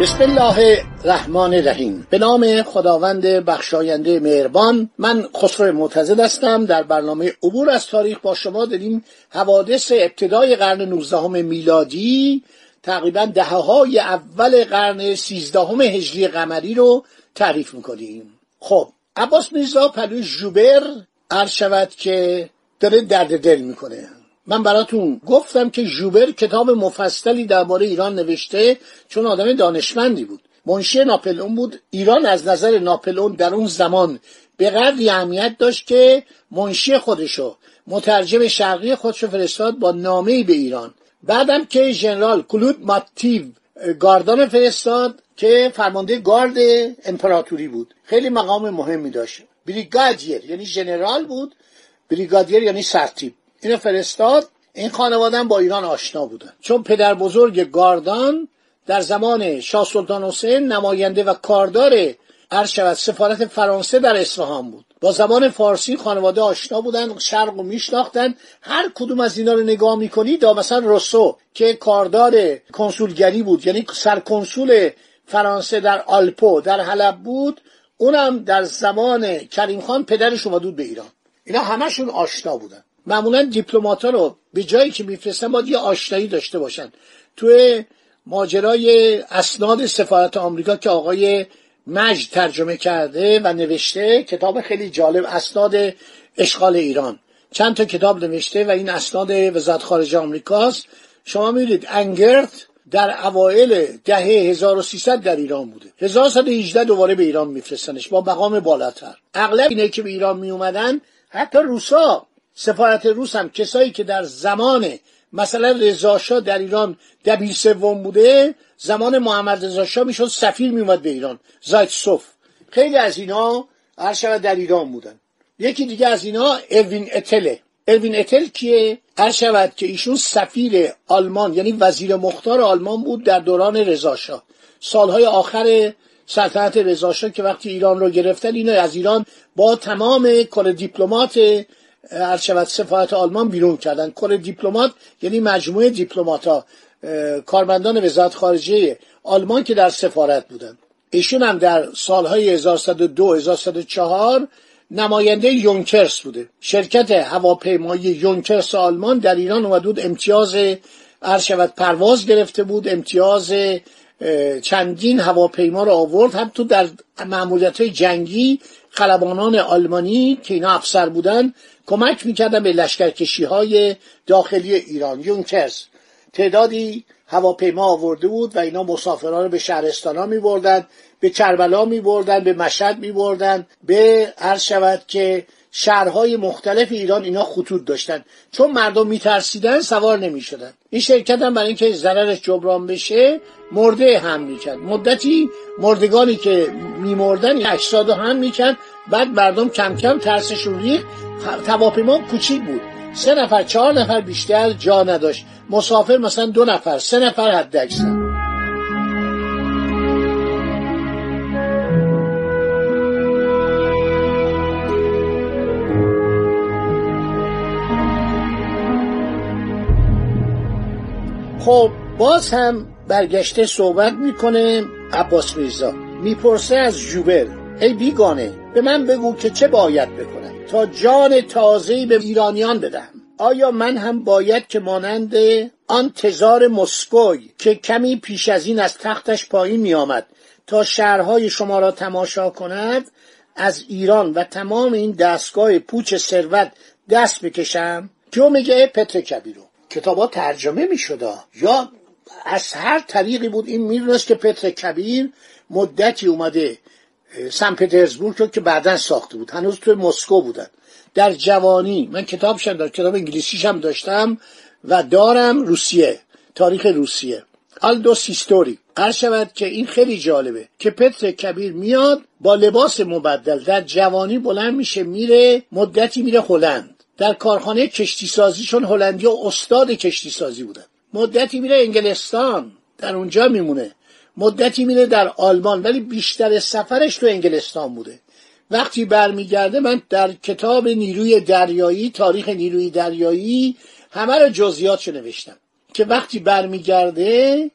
بسم الله الرحمن الرحیم. به نام خداوند بخشاینده مهربان من خسرو معتزد هستم. در برنامه عبور از تاریخ با شما داریم حوادث ابتدای قرن 19 میلادی. تقریبا دهه های اول قرن 13 هجری قمری رو تعریف می‌کنیم. خب عباس میرزا پلوی جوبر عرض شود که داره درد دل می‌کنه. من براتون گفتم که جوبر کتاب مفصلی درباره ایران نوشته چون آدم دانشمندی بود. منشی ناپلئون بود. ایران از نظر ناپلئون در اون زمان به قدری اهمیت داشت که منشی خودشو مترجم شرقی خودشو فرستاد با نامه به ایران. بعدم که ژنرال کلود ماتیو گاردان فرستاد که فرمانده گارد امپراتوری بود. خیلی مقام مهمی داشت. بریگادیر یعنی ژنرال بود. بریگادیر یعنی سرتیب اینو فرستاد این خانواده با ایران آشنا بودن. چون پدر بزرگ گاردان در زمان شاه سلطان حسین نماینده و کاردار عرض شود سفارت فرانسه در اصفهان بود. با زبان فارسی خانواده آشنا بودن شرق و میشناختن هر کدوم از اینا رو نگاه می‌کنید دا مثلا رسو که کاردار کنسولگری بود یعنی سرکنسول فرانسه در آلپو در حلب بود. اونم در زمان کریم خان پدرش اومد به ایران. اینا همشون آشنا بودن. معمولا دیپلمات رو به جایی که میفرستن باید یه آشنایی داشته باشن. توی ماجرای اسناد سفارت آمریکا که آقای مجد ترجمه کرده و نوشته کتاب خیلی جالب اسناد اشغال ایران. چند تا کتاب نوشته و این اسناد وزارت خارجه آمریکاست شما میرید انگرت در اوایل دهه 1300 در ایران بوده. 1118 دوباره به ایران میفرستنش. با مقام بالاتر. اغلب اینه که به ایران می اومدن حتی روسا سفارت روس هم کسایی که در زمان مثلا رضاشاه در ایران دبیر سوم بوده زمان محمد رضاشاه می‌شد سفیر میومد به ایران زایتسوف خیلی از اینا هر شود در ایران بودن. یکی دیگه از اینا اروین اتله. اروین اتل کیه؟ هر شود که ایشون سفیر آلمان یعنی وزیر مختار آلمان بود در دوران رضاشاه سالهای آخر سلطنت رضاشاه که وقتی ایران رو گرفتن اینا از ایران با تمام کل دیپلمات هر سفارت آلمان بیرون کردن. کل دیپلمات یعنی مجموعه دیپلمات کارمندان وزارت خارجه آلمان که در سفارت بودن. ایشون هم در سالهای 1102 1104 نماینده یونکرس بوده. شرکت هواپیمایی یونکرس آلمان در ایران اومد بود امتیاز شود پرواز گرفته بود امتیاز چندین هواپیما رو آورد هم تو در معمولیت های جنگی خلبانان آلمانی که اینا افسر بودن کمک می‌کردن به لشکرکشی های داخلی ایران. یونکرس تعدادی هواپیما آورده بود و اینا مسافران رو به شهرستان ها می بردن به کربلا می بردن به مشهد می بردن به عرض شود که شهرهای مختلف ایران اینا خطوط داشتن. چون مردم میترسیدن سوار نمی‌شدن. این شرکت هم برای اینکه ضررش جبران بشه مرده هم می‌کرد. مدتی مردگانی که میمردن اجساد هم می‌کرد. بعد مردم کم کم ترسشون ریخت. هواپیما کوچیک بود. سه نفر چهار نفر بیشتر جا نداشت. مسافر مثلا دو نفر سه نفر حد اکثر خب باز هم برگشته صحبت می‌کنه عباس میرزا می‌پرسه از جوبر ای بیگانه به من بگو که چه باید بکنم؟ تا جان تازه‌ای به ایرانیان بدهم. آیا من هم باید که مانند آن تزار مسکوی که کمی پیش از این از تختش پایین می آمد تا شهرهای شما را تماشا کند از ایران و تمام این دستگاه پوچ ثروت دست بکشم؟ جو میگه؟ پتر کبیرو. کتابا ترجمه می یا از هر طریقی بود این می‌دونست که پتر کبیر مدتی اومده سن پترزبورگ رو که بعدا ساخته بود. هنوز توی مسکو بودن. در جوانی من کتابشم داشتم کتاب انگلیسیش هم داشتم و دارم روسیه تاریخ روسیه. آلدو سیستوری هر شود که این خیلی جالبه که پتر کبیر میاد با لباس مبدل. در جوانی بلند میشه میره مدتی میره هلند. در کارخانه کشتی سازی چون هلندی و استاد کشتی سازی بودن. مدتی میره انگلستان در اونجا میمونه. مدتی میره در آلمان ولی بیشتر سفرش تو انگلستان بوده. وقتی برمیگرده من در کتاب نیروی دریایی تاریخ نیروی دریایی همه رو جزئیاتشو نوشتم. که وقتی برمیگرده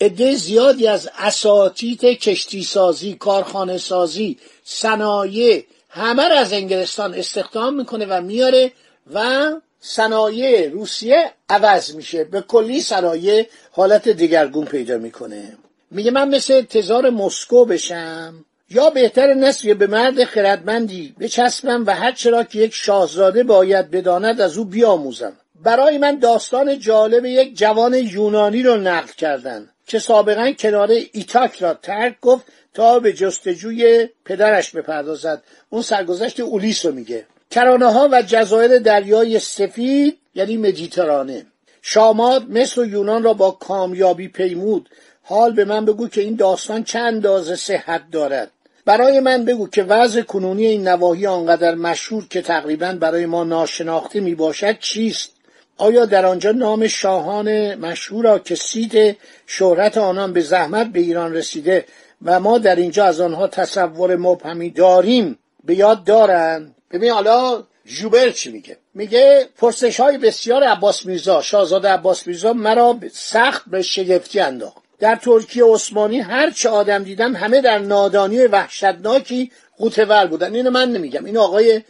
عده زیادی از اساتید کشتی سازی کارخانه سازی صنایع همه رو از انگلستان استخدام می‌کنه و میاره و صنایع روسیه عوض میشه. به کلی صنایع حالت دیگرگون پیدا می‌کنه. میگه من مثل تزار مسکو بشم. یا بهتر نسل به مرد خردمندی بچسبم و هر چرا که یک شاهزاده باید بداند از او بیاموزم. برای من داستان جالب یک جوان یونانی رو نقل کردن. که سابقا کنار ایتاک را ترک گفت تا به جستجوی پدرش بپردازد. اون سرگذشت اولیس رو میگه. کرانه ها و جزایر دریای سفید یعنی مدیترانه. شاماد مصر و یونان را با کامیابی پیمود. حال به من بگو که این داستان چند اندازه صحت دارد. برای من بگو که وضع کنونی این نواحی آنقدر مشهور که تقریبا برای ما ناشناخته می باشد چیست؟ آیا در آنجا نام شاهان مشهور که سید شهرت آنان به زحمت به ایران رسیده و ما در اینجا از آنها تصور مبهمی داریم به یاد دارن؟ ببین حالا جوبر چی میگه؟ میگه پرسش های بسیار عباس میرزا شاهزاده عباس میرزا مرا سخت به شگفتی انداخت. در ترکیه عثمانی هر چه آدم دیدم همه در نادانی وحشتناکی قوتور بودن. اینو من نمیگم. این آقای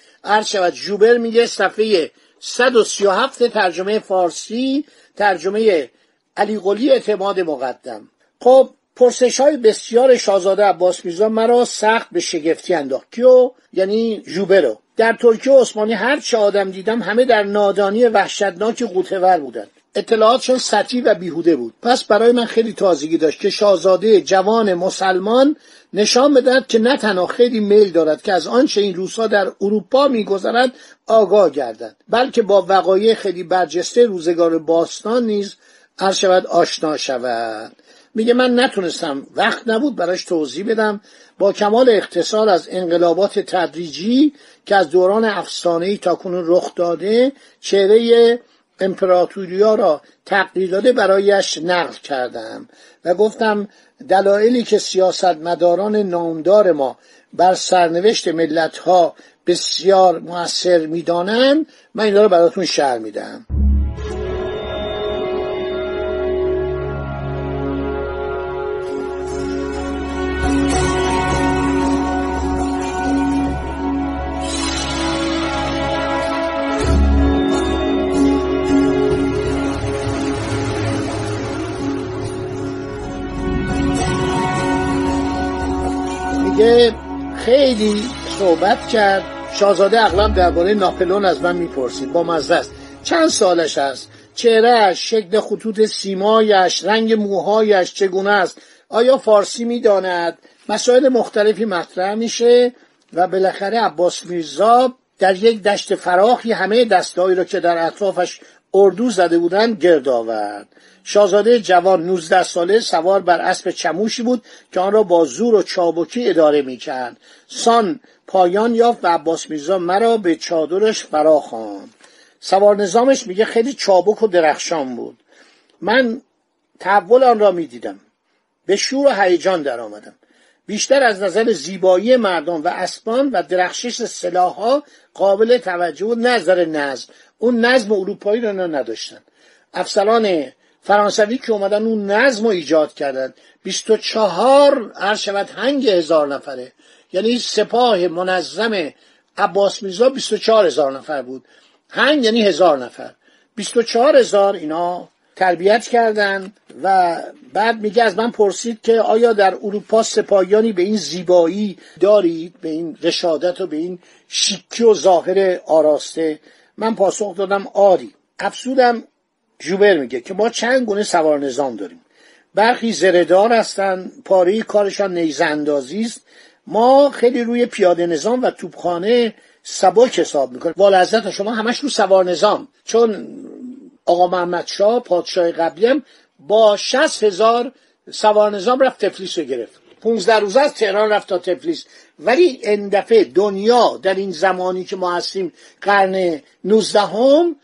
شود جوبر میگه صفحه 137 ترجمه فارسی ترجمه علی قلی اعتماد مقدم. خب پرسش های بسیار شاهزاده عباس میرزا مرا سخت به شگفتی انداخت. کیو؟ یعنی جوبرو در ترکیه عثمانی هر چه آدم دیدم همه در نادانی وحشتناک قوتور بودند. اطلاعاتشون سطحی و بیهوده بود. پس برای من خیلی تازگی داشت که شاهزاده جوان مسلمان نشان بدهد که نه تنها خیلی میل دارد که از آنچه این روزها در اروپا میگذرد آگاه گردد بلکه با وقایع خیلی برجسته روزگار باستان نیز هر شود آشنا شود. میگه من نتونستم وقت نبود براش توضیح بدم با کمال اختصار از انقلابات تدریجی که از دوران افسانه‌ای تا کنون رخ داده چهره امپراتوریا را تقدیر داده برایش نقل کردم و گفتم دلایلی که سیاستمداران نامدار ما بر سرنوشت ملت ها بسیار موثر می‌دانند من اینا رو براتون شعر میدم خیلی صحبت کرد. شاهزاده اغلب درباره ناپلون از من می‌پرسید. با مزه است. چند سالش است؟ چهرهش شکل خطوط سیمایش رنگ موهایش چگونه است؟ آیا فارسی می‌داند؟ مسائل مختلفی مطرح میشه و بالاخره عباس میرزا در یک دشت فراخی همه دستایی را که در اطرافش اردو زده بودند گرد آورد. شاهزاده جوان 19 ساله سوار بر اسب چموشی بود که آن را با زور و چابکی اداره می‌کرد. سان پایان یافت و عباس میرزا مرا به چادرش فرا خواند. سوار نظامش میگه خیلی چابک و درخشان بود. من تحول آن را می‌دیدم. به شور و هیجان در آمدم بیشتر از نظر زیبایی مردم و اسبان و درخشش سلاحها قابل توجه و نظر نظم. اون نظم اروپایی رو نداشتن. افسران فرانسوی که اومدن اون نظم رو ایجاد کردن. 24 هر شود هنگ هزار نفره. یعنی سپاه منظم عباس میرزا 24 هزار نفر بود. هنگ یعنی هزار نفر. 24 هزار اینا تربیت کردن و بعد میگه از من پرسید که آیا در اروپا سپاهیانی به این زیبایی دارید به این رشادت و به این شیکی و ظاهر آراسته؟ من پاسخ دادم آری. افسودم جوبر میگه که ما چند گونه سوار نظام داریم. برخی زردار هستن پاره کارشان نیزه اندازی است. ما خیلی روی پیاده نظام و توپخانه سبک حساب می‌کنیم. والا حضرت شما همش رو سوار نظام. چون آقا محمد شاه پادشاه قبلی هم با شست هزار سوار نظام رفت تفلیس رو گرفت. 15 روز از تهران رفت تا تفلیس. ولی این دفعه دنیا در این زمانی که ما هستیم قرن 19 هم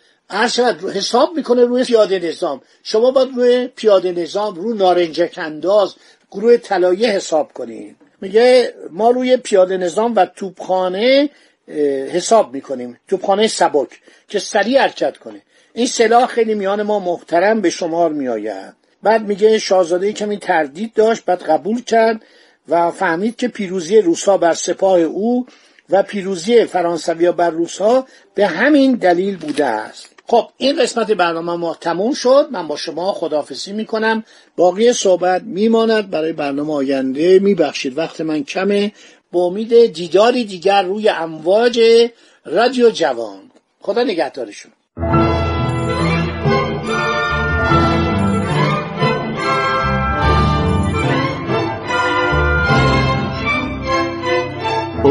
حساب می‌کنه روی پیاده نظام. شما باید روی پیاده نظام رو نارنجک انداز گروه طلایه حساب کنید میگه ما روی پیاده نظام و توپخانه حساب می‌کنیم. توپخانه سبک که سریع حرکت کنه. این سلاح خیلی میان ما محترم به شمار میآید. بعد میگه شاهزاده کمی تردید داشت بعد قبول کرد و فهمید که پیروزی روسا بر سپاه او و پیروزی فرانسویا بر روسا به همین دلیل بوده است. خب این قسمت برنامه ما تموم شد. من با شما خدافزی می‌کنم. باقی صحبت میماند. برای برنامه آینده میبخشید. وقت من کمه. با امید دیداری دیگر روی امواج رادیو جوان. خدا نگهدارشون.